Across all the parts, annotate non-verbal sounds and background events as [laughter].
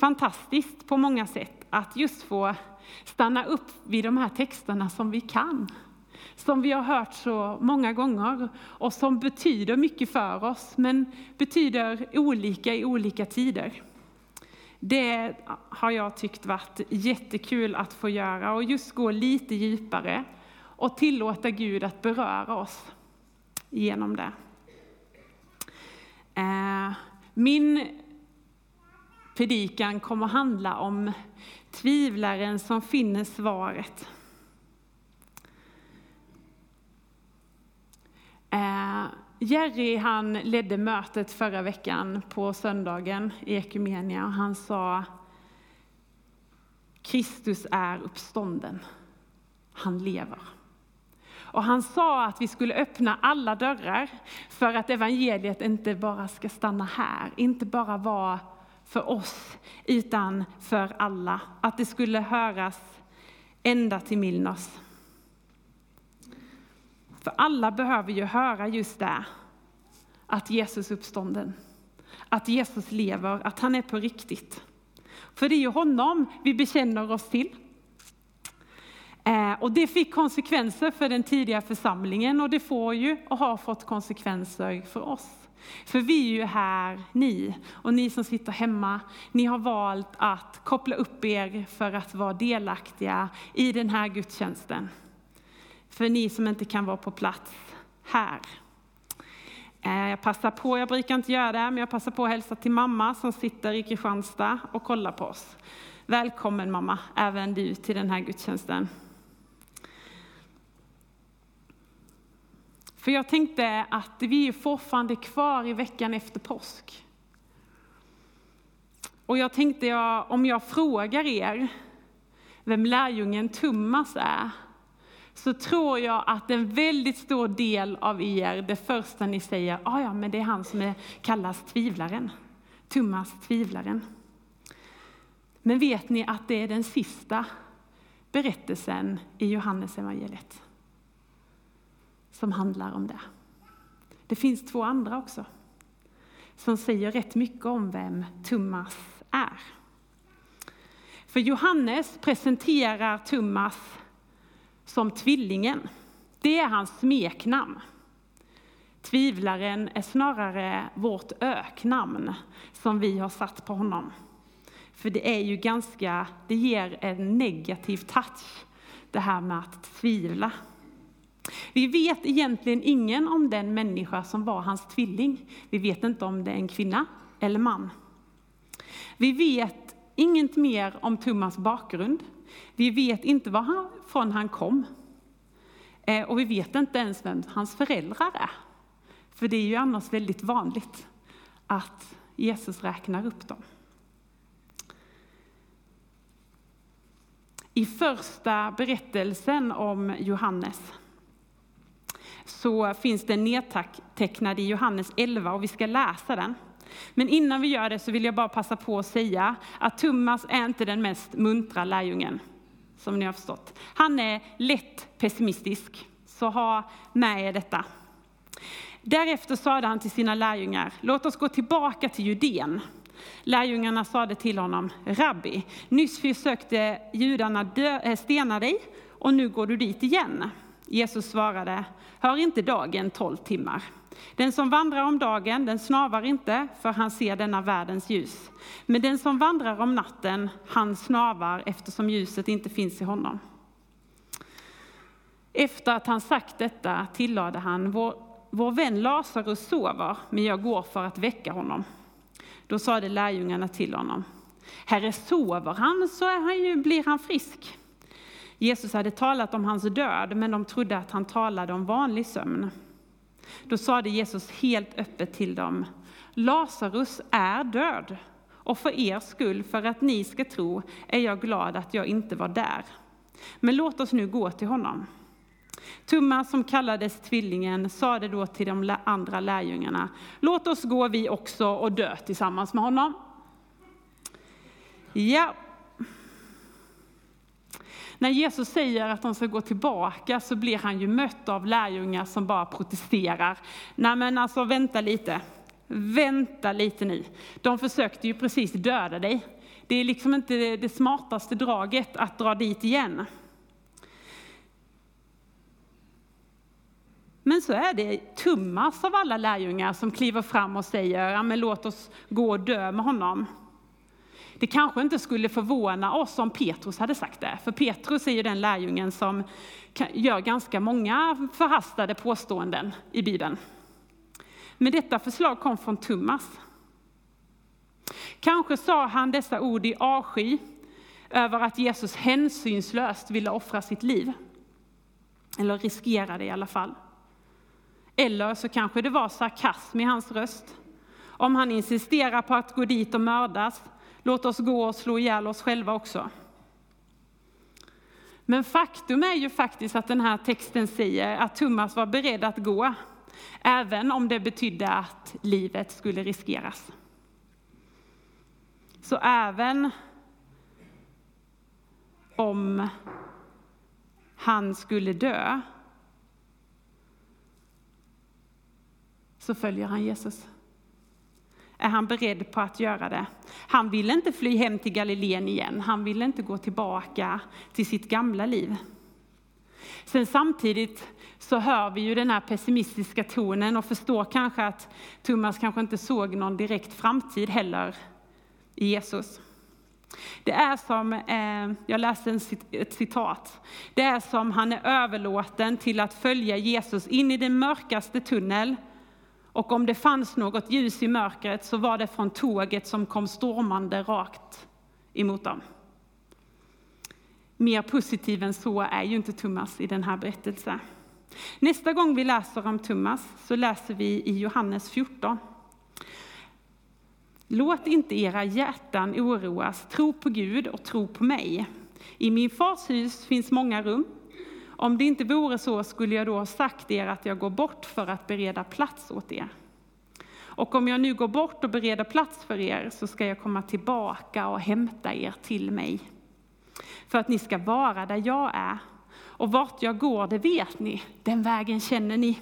fantastiskt på många sätt att just få stanna upp vid de här texterna som vi kan. Som vi har hört så många gånger och som betyder mycket för oss, men betyder olika i olika tider. Det har jag tyckt varit jättekul att få göra och just gå lite djupare och tillåta Gud att beröra oss genom det. Eh, min predikan kommer att handla om tvivlaren som finner svaret. Eh, Jerry han ledde mötet förra veckan på söndagen i Ekumenia och han sa Kristus är uppstånden. Han lever. Och han sa att vi skulle öppna alla dörrar för att evangeliet inte bara ska stanna här, inte bara vara för oss, utan för alla. Att det skulle höras ända till Milnos. För alla behöver ju höra just det, att Jesus är uppstånden. Att Jesus lever, att han är på riktigt. För det är ju honom vi bekänner oss till. Eh, och det fick konsekvenser för den tidiga församlingen och det får ju och har fått konsekvenser för oss. För vi är ju här, ni, och ni som sitter hemma, ni har valt att koppla upp er för att vara delaktiga i den här gudstjänsten. För ni som inte kan vara på plats här. Eh, jag passar på, jag brukar inte göra det, men jag passar på att hälsa till mamma som sitter i Kristianstad och kollar på oss. Välkommen mamma, även du till den här gudstjänsten. För jag tänkte att vi är fortfarande kvar i veckan efter påsk. Och jag tänkte jag, om jag frågar er vem lärjungen Tummas är, så tror jag att en väldigt stor del av er, det första ni säger, ah, ja men det är han som är, kallas tvivlaren. Tummas tvivlaren. Men vet ni att det är den sista berättelsen i Johannes evangeliet som handlar om det. Det finns två andra också som säger rätt mycket om vem Thomas är. För Johannes presenterar Thomas som tvillingen. Det är hans smeknamn. Tvivlaren är snarare vårt öknamn som vi har satt på honom. För det är ju ganska, det ger en negativ touch, det här med att tvivla. Vi vet egentligen ingen om den människa som var hans tvilling. Vi vet inte om det är en kvinna eller man. Vi vet inget mer om Thomas bakgrund. Vi vet inte varifrån han kom. Eh, och vi vet inte ens vem hans föräldrar är. För det är ju annars väldigt vanligt att Jesus räknar upp dem. I första berättelsen om Johannes så finns den nedtecknad i Johannes 11 och vi ska läsa den. Men innan vi gör det så vill jag bara passa på att säga att Thomas är inte den mest muntra lärjungen, som ni har förstått. Han är lätt pessimistisk, så ha med er detta. Därefter sade han till sina lärjungar, låt oss gå tillbaka till Judeen. Lärjungarna sade till honom, Rabbi, nyss försökte judarna dö, eh, stena dig och nu går du dit igen. Jesus svarade, hör inte dagen tolv timmar? Den som vandrar om dagen, den snavar inte, för han ser denna världens ljus. Men den som vandrar om natten, han snavar eftersom ljuset inte finns i honom. Efter att han sagt detta tillade han, vår, vår vän Lazarus sover, men jag går för att väcka honom. Då sade lärjungarna till honom, Herre, sover han så är han ju, blir han frisk. Jesus hade talat om hans död, men de trodde att han talade om vanlig sömn. Då sade Jesus helt öppet till dem, Lazarus är död, och för er skull, för att ni ska tro, är jag glad att jag inte var där. Men låt oss nu gå till honom. Thomas, som kallades tvillingen, sade då till de andra lärjungarna, låt oss gå vi också och dö tillsammans med honom. Ja, när Jesus säger att de ska gå tillbaka så blir han ju mött av lärjungar som bara protesterar. Nej men alltså vänta lite, vänta lite ni. De försökte ju precis döda dig. Det är liksom inte det smartaste draget att dra dit igen. Men så är det Tummas av alla lärjungar som kliver fram och säger, ja, men låt oss gå och dö med honom. Det kanske inte skulle förvåna oss om Petrus hade sagt det, för Petrus är ju den lärjungen som gör ganska många förhastade påståenden i Bibeln. Men detta förslag kom från Thomas. Kanske sa han dessa ord i avsky över att Jesus hänsynslöst ville offra sitt liv. Eller riskera det i alla fall. Eller så kanske det var sarkasm i hans röst. Om han insisterar på att gå dit och mördas, låt oss gå och slå ihjäl oss själva också. Men faktum är ju faktiskt att den här texten säger att Thomas var beredd att gå, även om det betydde att livet skulle riskeras. Så även om han skulle dö, så följer han Jesus. Är han beredd på att göra det? Han vill inte fly hem till Galileen igen. Han vill inte gå tillbaka till sitt gamla liv. Sen samtidigt så hör vi ju den här pessimistiska tonen och förstår kanske att Thomas kanske inte såg någon direkt framtid heller i Jesus. Det är som, eh, jag läste ett citat, det är som han är överlåten till att följa Jesus in i den mörkaste tunnel och om det fanns något ljus i mörkret så var det från tåget som kom stormande rakt emot dem. Mer positiv än så är ju inte Thomas i den här berättelsen. Nästa gång vi läser om Thomas så läser vi i Johannes 14. Låt inte era hjärtan oroas, tro på Gud och tro på mig. I min fars hus finns många rum. Om det inte vore så skulle jag då ha sagt er att jag går bort för att bereda plats åt er. Och om jag nu går bort och bereder plats för er så ska jag komma tillbaka och hämta er till mig. För att ni ska vara där jag är. Och vart jag går, det vet ni, den vägen känner ni.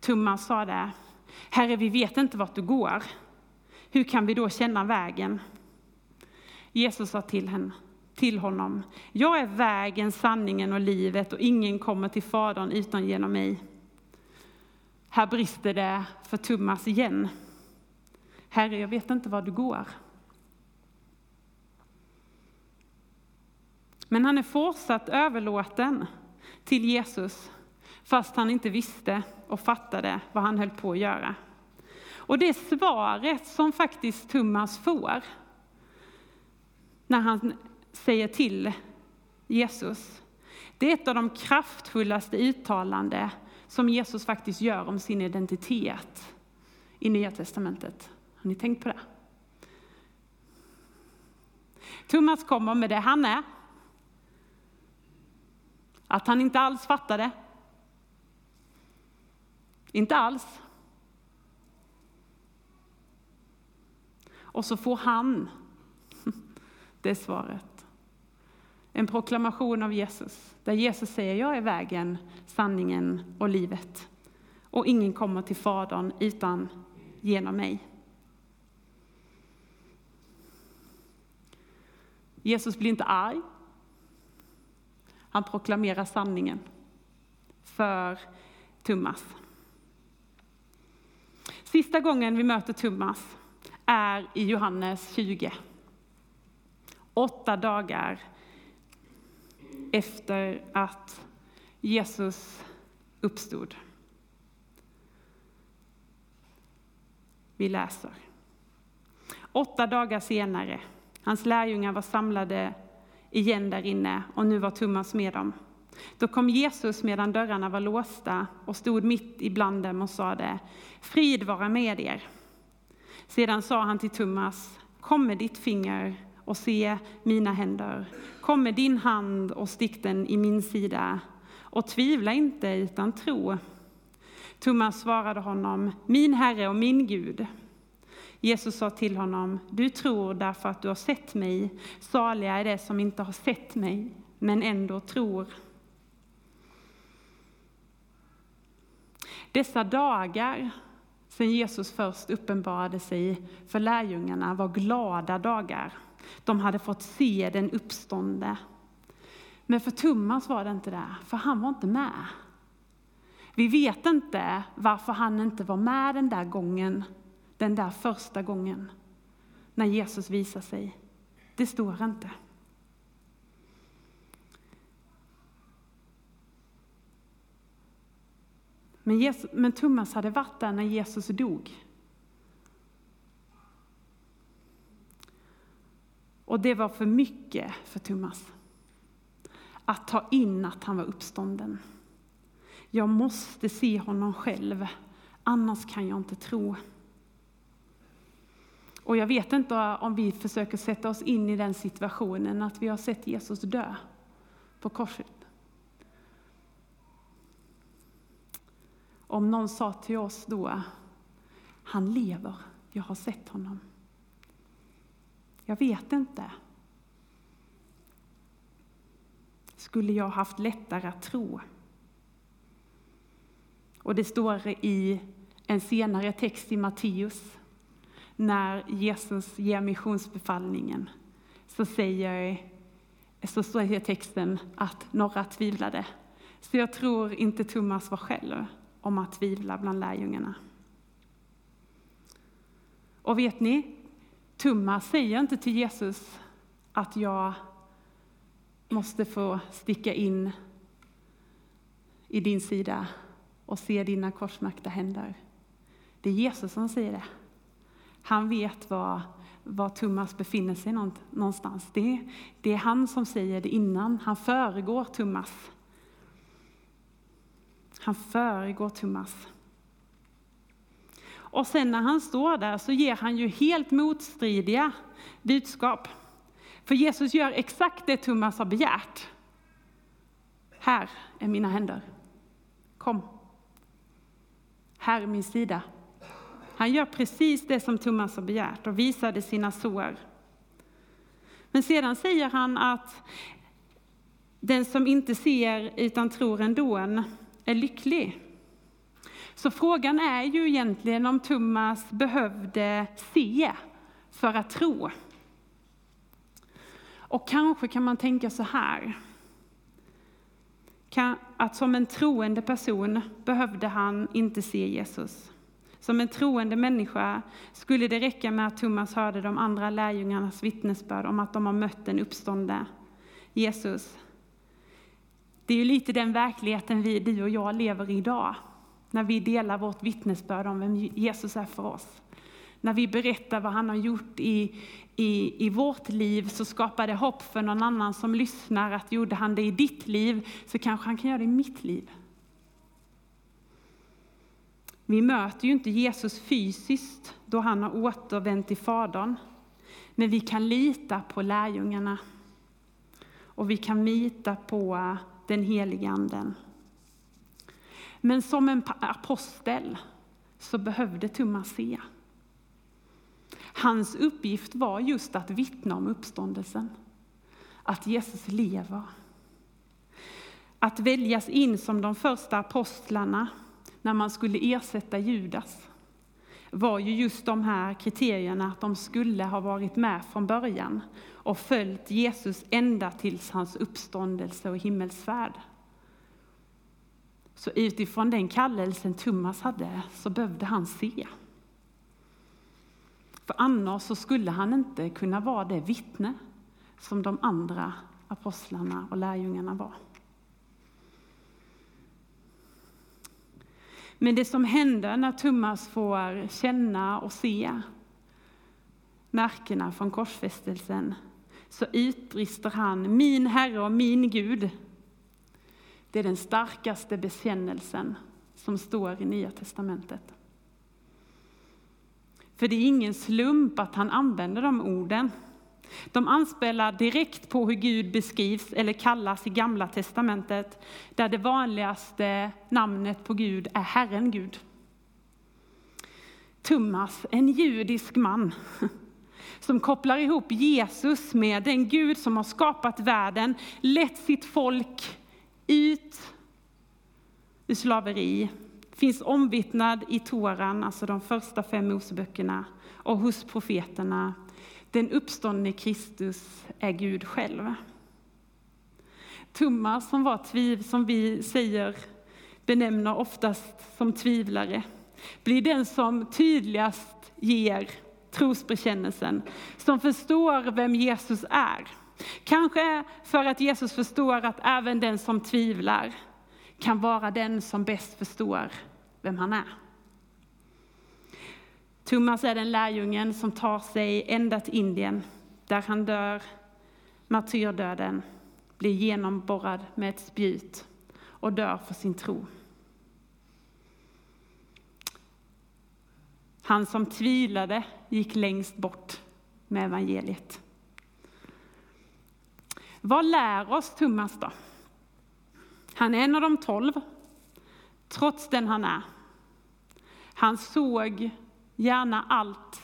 Tumman sa det, Herre, vi vet inte vart du går. Hur kan vi då känna vägen? Jesus sa till henne, till honom. Jag är vägen, sanningen och livet och ingen kommer till Fadern utan genom mig. Här brister det för Thomas igen. Herre, jag vet inte var du går. Men han är fortsatt överlåten till Jesus fast han inte visste och fattade vad han höll på att göra. Och det svaret som faktiskt Thomas får när han säger till Jesus. Det är ett av de kraftfullaste uttalanden som Jesus faktiskt gör om sin identitet i Nya Testamentet. Har ni tänkt på det? Thomas kommer med det han är. Att han inte alls fattade. Inte alls. Och så får han [laughs] det svaret. En proklamation av Jesus, där Jesus säger jag är vägen, sanningen och livet. Och ingen kommer till Fadern utan genom mig. Jesus blir inte arg. Han proklamerar sanningen för Thomas. Sista gången vi möter Thomas är i Johannes 20 åtta dagar efter att Jesus uppstod. Vi läser. Åtta dagar senare, hans lärjungar var samlade igen där inne och nu var Thomas med dem. Då kom Jesus medan dörrarna var låsta och stod mitt ibland dem och sade, frid vara med er. Sedan sa han till Thomas, kom med ditt finger och se mina händer. Kom med din hand och stick den i min sida och tvivla inte utan tro. Thomas svarade honom, min Herre och min Gud. Jesus sa till honom, du tror därför att du har sett mig. Saliga är det som inte har sett mig, men ändå tror. Dessa dagar sen Jesus först uppenbarade sig för lärjungarna var glada dagar. De hade fått se den uppstånde. Men för Thomas var det inte det, för han var inte med. Vi vet inte varför han inte var med den där gången, den där första gången, när Jesus visar sig. Det står inte. Men, Jesus, men Thomas hade varit där när Jesus dog. Och det var för mycket för Thomas att ta in att han var uppstånden. Jag måste se honom själv, annars kan jag inte tro. Och jag vet inte om vi försöker sätta oss in i den situationen att vi har sett Jesus dö på korset. Om någon sa till oss då, han lever, jag har sett honom. Jag vet inte. Skulle jag haft lättare att tro? Och det står i en senare text i Matteus, när Jesus ger missionsbefallningen, så säger så står texten att några tvivlade. Så jag tror inte Thomas var själv om att tvivla bland lärjungarna. Och vet ni, tumma, säger inte till Jesus att jag måste få sticka in i din sida och se dina korsmärkta händer. Det är Jesus som säger det. Han vet var, var Thomas befinner sig någonstans. Det, det är han som säger det innan. Han föregår Thomas. Han föregår Thomas. Och sen när han står där så ger han ju helt motstridiga budskap. För Jesus gör exakt det Thomas har begärt. Här är mina händer. Kom. Här är min sida. Han gör precis det som Thomas har begärt och visade sina sår. Men sedan säger han att den som inte ser utan tror ändå är lycklig. Så frågan är ju egentligen om Thomas behövde se för att tro. Och kanske kan man tänka så här, att som en troende person behövde han inte se Jesus. Som en troende människa skulle det räcka med att Thomas hörde de andra lärjungarnas vittnesbörd om att de har mött den uppståndne Jesus. Det är ju lite den verkligheten vi, du och jag lever i idag, när vi delar vårt vittnesbörd om vem Jesus är för oss. När vi berättar vad han har gjort i, i, i vårt liv så skapar det hopp för någon annan som lyssnar att gjorde han det i ditt liv så kanske han kan göra det i mitt liv. Vi möter ju inte Jesus fysiskt då han har återvänt till Fadern. Men vi kan lita på lärjungarna. Och vi kan lita på den helige Anden. Men som en apostel så behövde Thomas se. Hans uppgift var just att vittna om uppståndelsen, att Jesus lever. Att väljas in som de första apostlarna när man skulle ersätta Judas var ju just de här kriterierna, att de skulle ha varit med från början och följt Jesus ända tills hans uppståndelse och himmelsfärd. Så utifrån den kallelsen Thomas hade så behövde han se. För annars så skulle han inte kunna vara det vittne som de andra apostlarna och lärjungarna var. Men det som händer när Thomas får känna och se märkena från korsfästelsen så utbrister han min Herre och min Gud. Det är den starkaste bekännelsen som står i Nya testamentet. För det är ingen slump att han använder de orden. De anspelar direkt på hur Gud beskrivs eller kallas i Gamla testamentet, där det vanligaste namnet på Gud är Herren Gud. Tummas, en judisk man, [laughs] som kopplar ihop Jesus med den Gud som har skapat världen, lett sitt folk ut ur slaveri finns omvittnad i Toran, alltså de första fem Moseböckerna, och hos profeterna. Den uppståndne Kristus är Gud själv. Tummar som var tviv, som vi säger, benämner oftast som tvivlare, blir den som tydligast ger trosbekännelsen, som förstår vem Jesus är. Kanske för att Jesus förstår att även den som tvivlar kan vara den som bäst förstår vem han är. Thomas är den lärjungen som tar sig ända till Indien, där han dör martyrdöden, blir genomborrad med ett spjut och dör för sin tro. Han som tvivlade gick längst bort med evangeliet. Vad lär oss Thomas då? Han är en av de tolv, trots den han är. Han såg gärna allt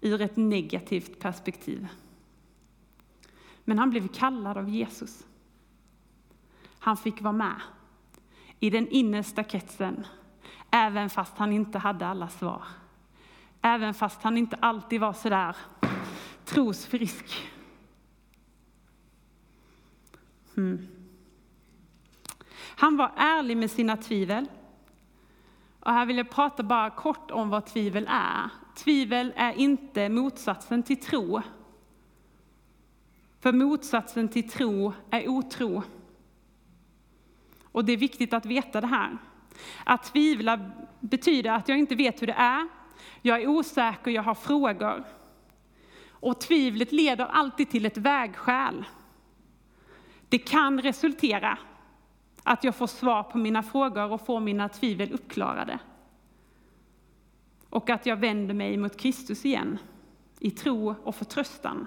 ur ett negativt perspektiv. Men han blev kallad av Jesus. Han fick vara med i den innersta kretsen, även fast han inte hade alla svar. Även fast han inte alltid var sådär trosfrisk. Mm. Han var ärlig med sina tvivel. Och här vill jag prata bara kort om vad tvivel är. Tvivel är inte motsatsen till tro. För motsatsen till tro är otro. Och det är viktigt att veta det här. Att tvivla betyder att jag inte vet hur det är, jag är osäker, jag har frågor. Och tvivlet leder alltid till ett vägskäl. Det kan resultera att jag får svar på mina frågor och får mina tvivel uppklarade. Och att jag vänder mig mot Kristus igen, i tro och förtröstan.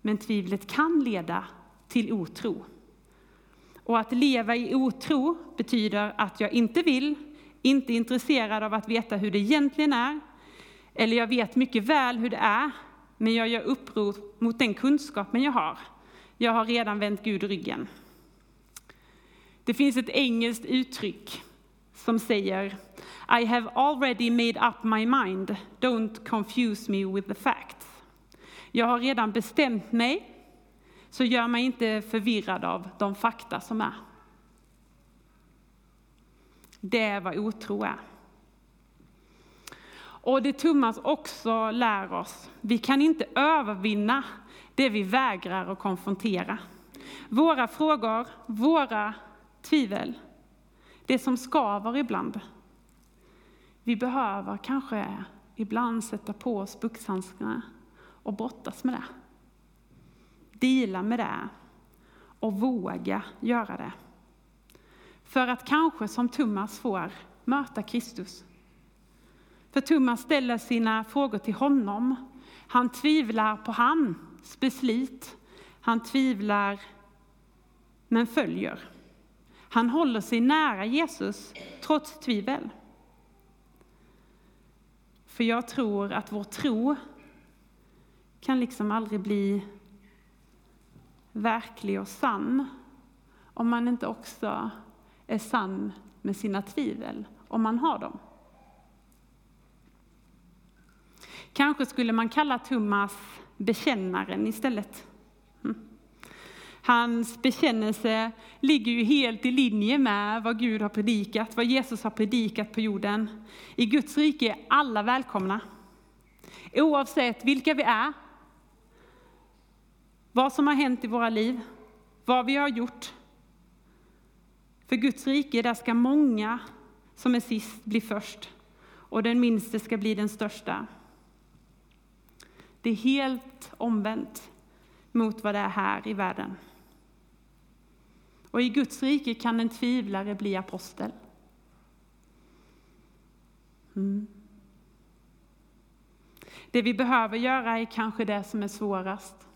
Men tvivlet kan leda till otro. Och att leva i otro betyder att jag inte vill, inte är intresserad av att veta hur det egentligen är, eller jag vet mycket väl hur det är, men jag gör uppror mot den kunskapen jag har. Jag har redan vänt Gud ryggen. Det finns ett engelskt uttryck som säger I have already made up my mind, don't confuse me with the facts. Jag har redan bestämt mig, så gör mig inte förvirrad av de fakta som är. Det är vad otro är. Och det Thomas också lär oss, vi kan inte övervinna det vi vägrar att konfrontera. Våra frågor, våra tvivel, det som skaver ibland. Vi behöver kanske ibland sätta på oss buxhandskarna och brottas med det. Dela med det och våga göra det. För att kanske som Thomas får möta Kristus. För Thomas ställer sina frågor till honom. Han tvivlar på han beslut. Han tvivlar men följer. Han håller sig nära Jesus trots tvivel. För jag tror att vår tro kan liksom aldrig bli verklig och sann om man inte också är sann med sina tvivel, om man har dem. Kanske skulle man kalla Thomas bekännaren istället. Mm. Hans bekännelse ligger ju helt i linje med vad Gud har predikat, vad Jesus har predikat på jorden. I Guds rike är alla välkomna. Oavsett vilka vi är, vad som har hänt i våra liv, vad vi har gjort. För Guds rike, där ska många som är sist bli först och den minste ska bli den största. Det är helt omvänt mot vad det är här i världen. Och i Guds rike kan en tvivlare bli apostel. Mm. Det vi behöver göra är kanske det som är svårast.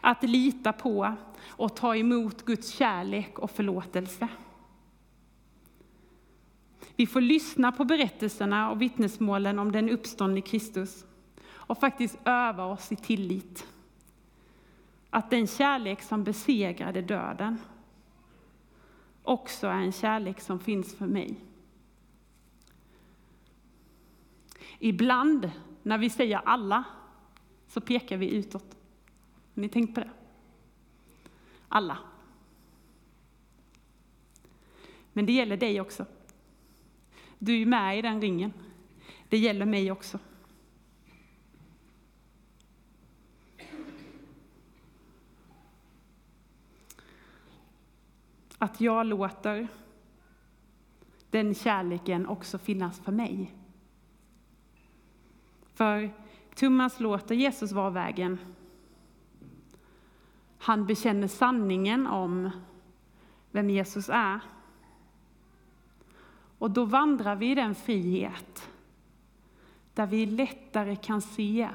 Att lita på och ta emot Guds kärlek och förlåtelse. Vi får lyssna på berättelserna och vittnesmålen om den uppståndne Kristus och faktiskt öva oss i tillit. Att den kärlek som besegrade döden också är en kärlek som finns för mig. Ibland när vi säger alla så pekar vi utåt. Har ni tänkt på det? Alla. Men det gäller dig också. Du är med i den ringen. Det gäller mig också. Att jag låter den kärleken också finnas för mig. För Thomas låter Jesus vara vägen. Han bekänner sanningen om vem Jesus är. Och då vandrar vi i den frihet där vi lättare kan se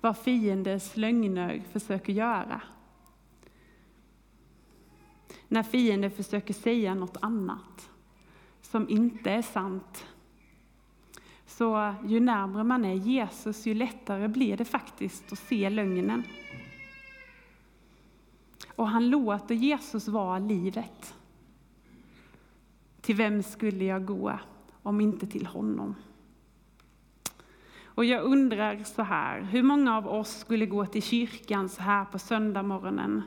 vad fiendens lögner försöker göra. När fienden försöker säga något annat som inte är sant. Så ju närmare man är Jesus, ju lättare blir det faktiskt att se lögnen. Och han låter Jesus vara livet. Till vem skulle jag gå om inte till honom? Och jag undrar så här, hur många av oss skulle gå till kyrkan så här på söndagsmorgonen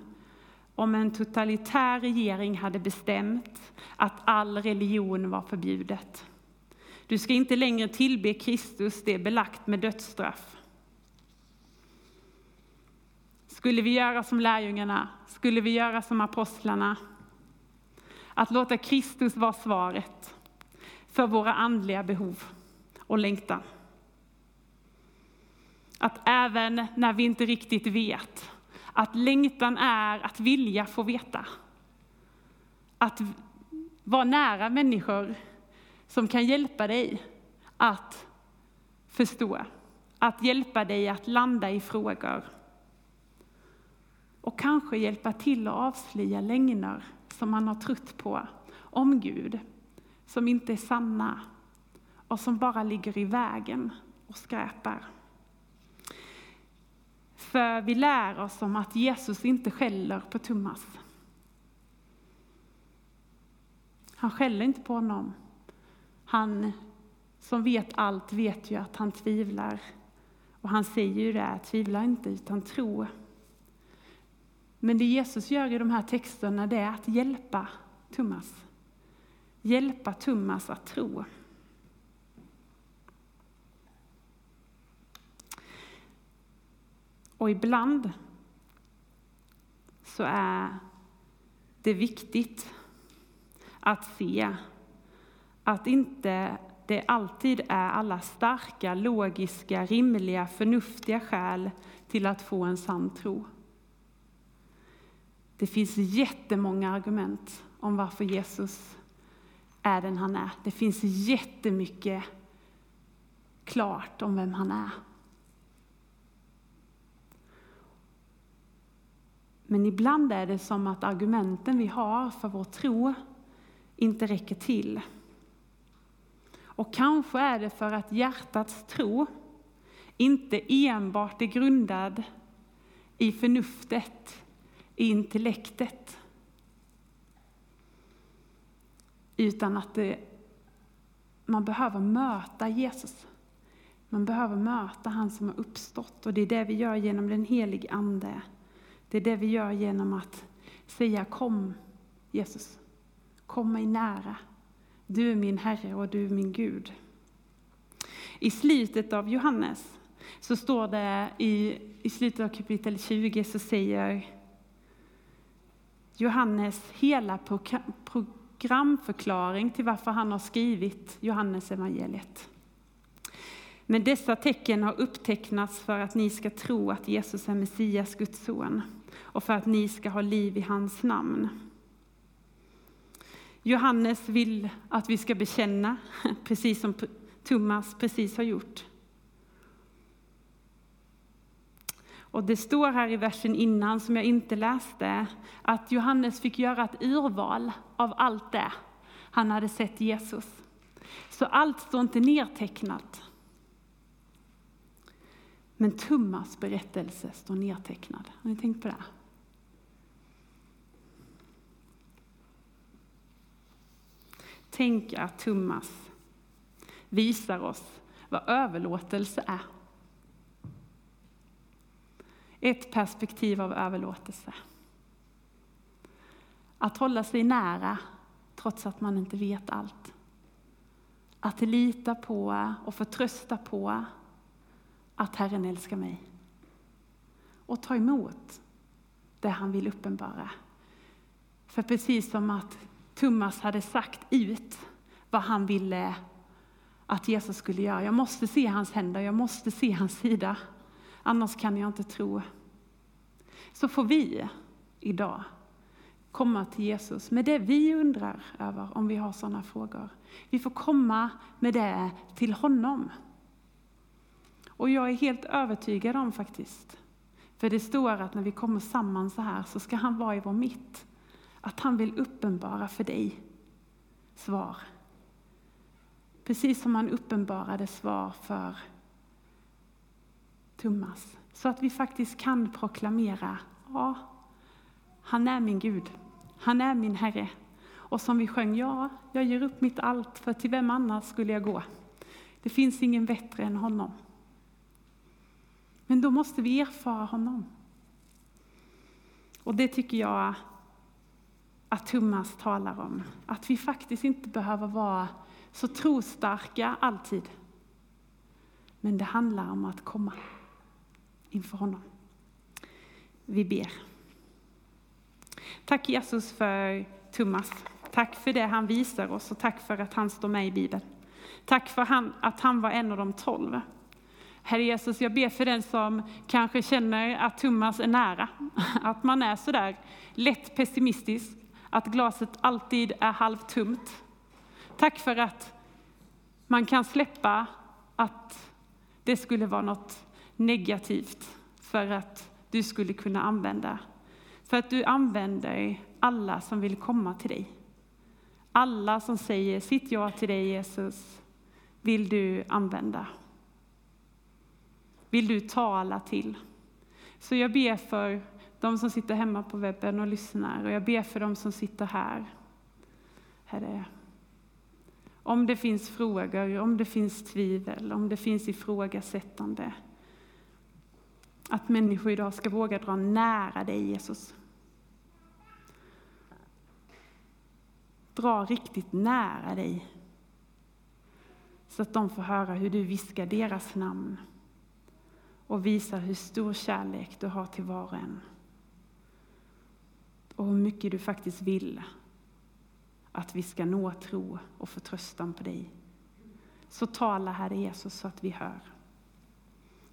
om en totalitär regering hade bestämt att all religion var förbjudet? Du ska inte längre tillbe Kristus, det är belagt med dödsstraff. Skulle vi göra som lärjungarna? Skulle vi göra som apostlarna? Att låta Kristus vara svaret för våra andliga behov och längtan. Att även när vi inte riktigt vet, att längtan är att vilja få veta. Att vara nära människor som kan hjälpa dig att förstå, att hjälpa dig att landa i frågor. Och kanske hjälpa till att avslöja lögner som man har trott på om Gud, som inte är sanna och som bara ligger i vägen och skräpar. För vi lär oss om att Jesus inte skäller på Thomas. Han skäller inte på honom. Han som vet allt vet ju att han tvivlar. Och han säger ju det, tvivla inte utan tro. Men det Jesus gör i de här texterna det är att hjälpa Thomas. Hjälpa Thomas att tro. Och ibland så är det viktigt att se att inte det alltid är alla starka, logiska, rimliga, förnuftiga skäl till att få en sann tro. Det finns jättemånga argument om varför Jesus är den han är. Det finns jättemycket klart om vem han är. Men ibland är det som att argumenten vi har för vår tro inte räcker till. Och kanske är det för att hjärtats tro inte enbart är grundad i förnuftet, i intellektet. Utan att det, man behöver möta Jesus. Man behöver möta han som har uppstått och det är det vi gör genom den helige Ande. Det är det vi gör genom att säga kom Jesus, kom mig nära. Du är min Herre och du är min Gud. I slutet av Johannes så står det i, i slutet av kapitel 20 så säger Johannes hela programförklaring till varför han har skrivit Johannes evangeliet. Men dessa tecken har upptecknats för att ni ska tro att Jesus är Messias, Guds son, och för att ni ska ha liv i hans namn. Johannes vill att vi ska bekänna, [laughs] precis som Thomas precis har gjort. Och det står här i versen innan, som jag inte läste, att Johannes fick göra ett urval av allt det han hade sett Jesus. Så allt står inte nedtecknat. Men Tummas berättelse står nedtecknad. Har ni tänkt på det? Tänk att Tummas visar oss vad överlåtelse är. Ett perspektiv av överlåtelse. Att hålla sig nära trots att man inte vet allt. Att lita på och förtrösta på att Herren älskar mig. Och ta emot det han vill uppenbara. För precis som att Thomas hade sagt ut vad han ville att Jesus skulle göra. Jag måste se hans händer, jag måste se hans sida. Annars kan jag inte tro. Så får vi idag komma till Jesus med det vi undrar över, om vi har sådana frågor. Vi får komma med det till honom. Och jag är helt övertygad om faktiskt, för det står att när vi kommer samman så här så ska han vara i vår mitt. Att han vill uppenbara för dig svar. Precis som han uppenbarade svar för Thomas. Så att vi faktiskt kan proklamera, ja, han är min Gud, han är min Herre. Och som vi sjöng, ja, jag ger upp mitt allt, för till vem annars skulle jag gå? Det finns ingen bättre än honom. Men då måste vi erfara honom. Och det tycker jag att Thomas talar om. Att vi faktiskt inte behöver vara så trostarka alltid. Men det handlar om att komma inför honom. Vi ber. Tack Jesus för Thomas. Tack för det han visar oss och tack för att han står med i Bibeln. Tack för att han var en av de tolv. Herre Jesus, jag ber för den som kanske känner att Thomas är nära, [laughs] att man är sådär lätt pessimistisk, att glaset alltid är halvtomt. Tack för att man kan släppa att det skulle vara något negativt för att du skulle kunna använda. För att du använder alla som vill komma till dig. Alla som säger sitt ja till dig Jesus vill du använda. Vill du tala till. Så jag ber för de som sitter hemma på webben och lyssnar och jag ber för de som sitter här. Herre, om det finns frågor, om det finns tvivel, om det finns ifrågasättande. Att människor idag ska våga dra nära dig Jesus. Dra riktigt nära dig. Så att de får höra hur du viskar deras namn och visar hur stor kärlek du har till var och en. Och hur mycket du faktiskt vill att vi ska nå tro och förtröstan på dig. Så tala Herre Jesus så att vi hör.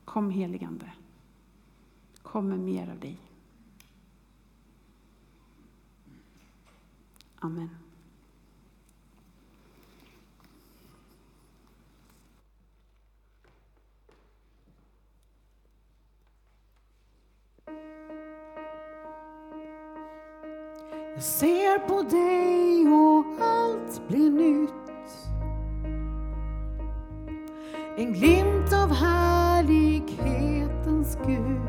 Kom heligande. Kom med mer av dig. Amen. Jag ser på dig och allt blir nytt. En glimt av härlighetens Gud.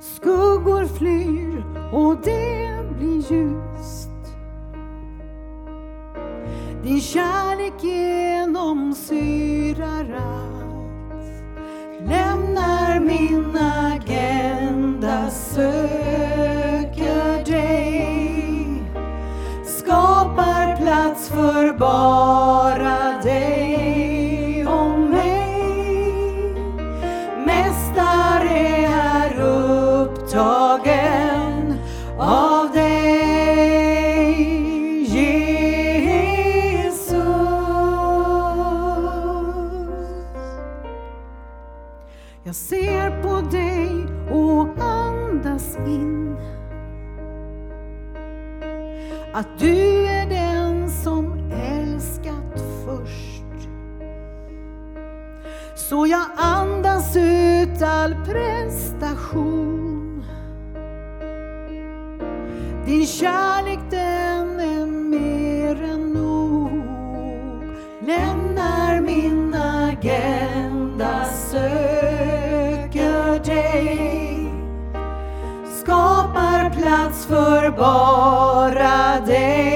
Skuggor flyr och det blir ljust. Din kärlek genomsyrar allt. rain. Plats för bara dig.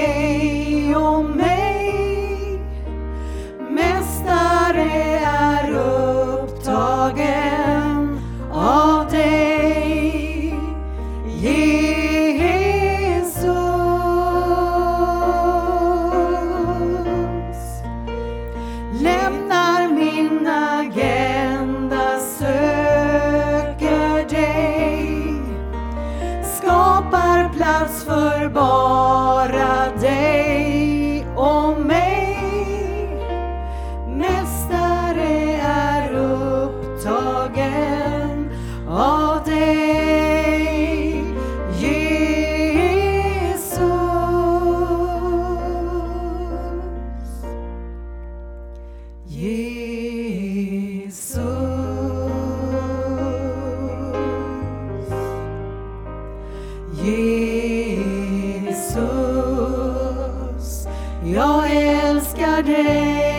Jesus, jag älskar dig.